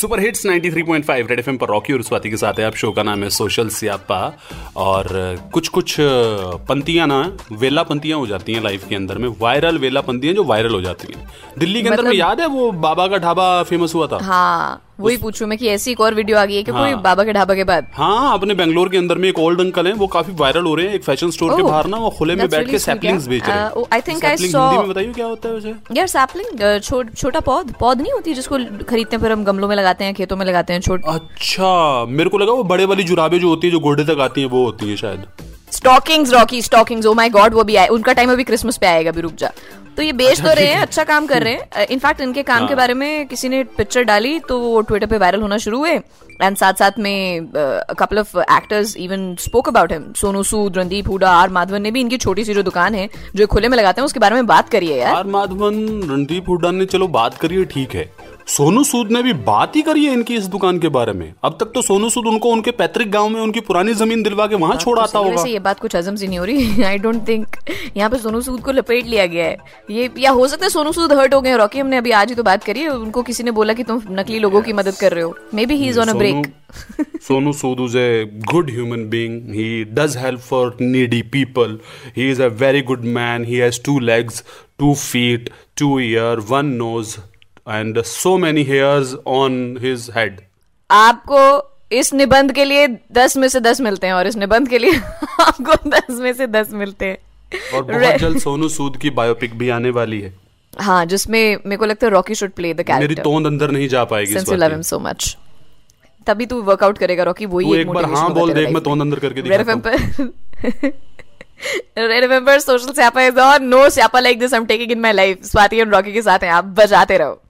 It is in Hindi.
सुपर हिट्स 93.5 रेड एफएम पर रॉकी और स्वाति के साथ है। आप शो का नाम है सोशल सियापा और कुछ कुछ पंतियाँ ना वेला पंतियाँ हो जाती हैं लाइफ के अंदर में। वायरल वेला पंतियाँ जो वायरल हो जाती हैं। दिल्ली के अंदर में मतलब- याद है वो बाबा का ढाबा फ़ेमस हुआ था? हाँ। वही पूछू मैं कि ऐसी एक और वीडियो आ गई है कि कोई हाँ। बाबा के ढाबा के बाद? हाँ अपने बेंगलोर के अंदर में एक ओल्ड अंकल हैं वो काफ़ी वायरल हो रहे हैं एक फ़ैशन स्टोर के बाहर ना वो खुले में बैठ के सैपलिंग्स. बेच रहे हैं। Uh, saw- हिंदी में बताइए क्या होता है यार सैपलिंग छोटा पौध पौध नहीं होती जिसको खरीदते हैं फिर हम गमलों में लगाते हैं खेतों में लगाते हैं छोट अच्छा मेरे को लगा वो बड़े वाली जुराबे जो होती है जो गोडे तक आती है वो होती है शायद। Stockings Rocky stockings oh my god वो भी आए उनका टाइम अभी क्रिसमस पे आएगा भी रुक जा। तो ये बेच तो रहे हैं अच्छा काम कर रहे हैं। इनफैक्ट इनके काम के हाँ। बारे में किसी ने पिक्चर डाली तो वो ट्विटर पे वायरल होना शुरू हुए। एंड साथ साथ में couple of actors even spoke about him Sonu Sood Randeep Hooda R Madhavan ने भी इनकी छोटी सी जो दुकान है जो खुले में लगाते हैं उसके बारे में बात करिए यार। आर माधवन रणदीप हुडा ने चलो बात करिए ठीक है। सोनू सूद ने भी बात ही करी है इनकी इस दुकान के बारे में। अब तक तो सोनू सूद उनको उनके पैतृक गाँव में उनकी पुरानी ज़मीन दिलवा के वहाँ छोड़ आता होगा। ये बात कुछ हजम सी नहीं हो रही। आई डोंट थिंक यहाँ पे सोनू सूद को लपेट लिया गया है। ये या हो सकता है सोनू सूद हर्ट हो गए रॉकी हमने अभी आज ही तो बात करी है। उनको किसी ने बोला कि तुम नकली लोगों की मदद कर रहे हो। Maybe he is on a break Sonu- Sonu Sood is a good human being. He does help for needy people. He is a very good man. He has two legs, two feet, two ear, one nose, and so many hairs on his head. आपको इस निबंध के लिए दस में से दस मिलते हैं और इस निबंध के लिए आपको दस में से दस मिलते हैं। और बहुत जल्द सोनू सूद की बायोपिक भी आने वाली है। हाँ जिसमें मेरे को लगता है Rocky should play the character मेरी तोंद अंदर नहीं जा पाएगी since you love him so much तभी तू वर्कआउट करेगा रॉकी वही एक एक बार हाँ बोल देख मैं तोंद अंदर करके दिखाता हूँ। Remember remember social Siapa is on. No Siapa like this I'm taking in my life Swati और रॉकी के साथ हैं आप बजाते रहो।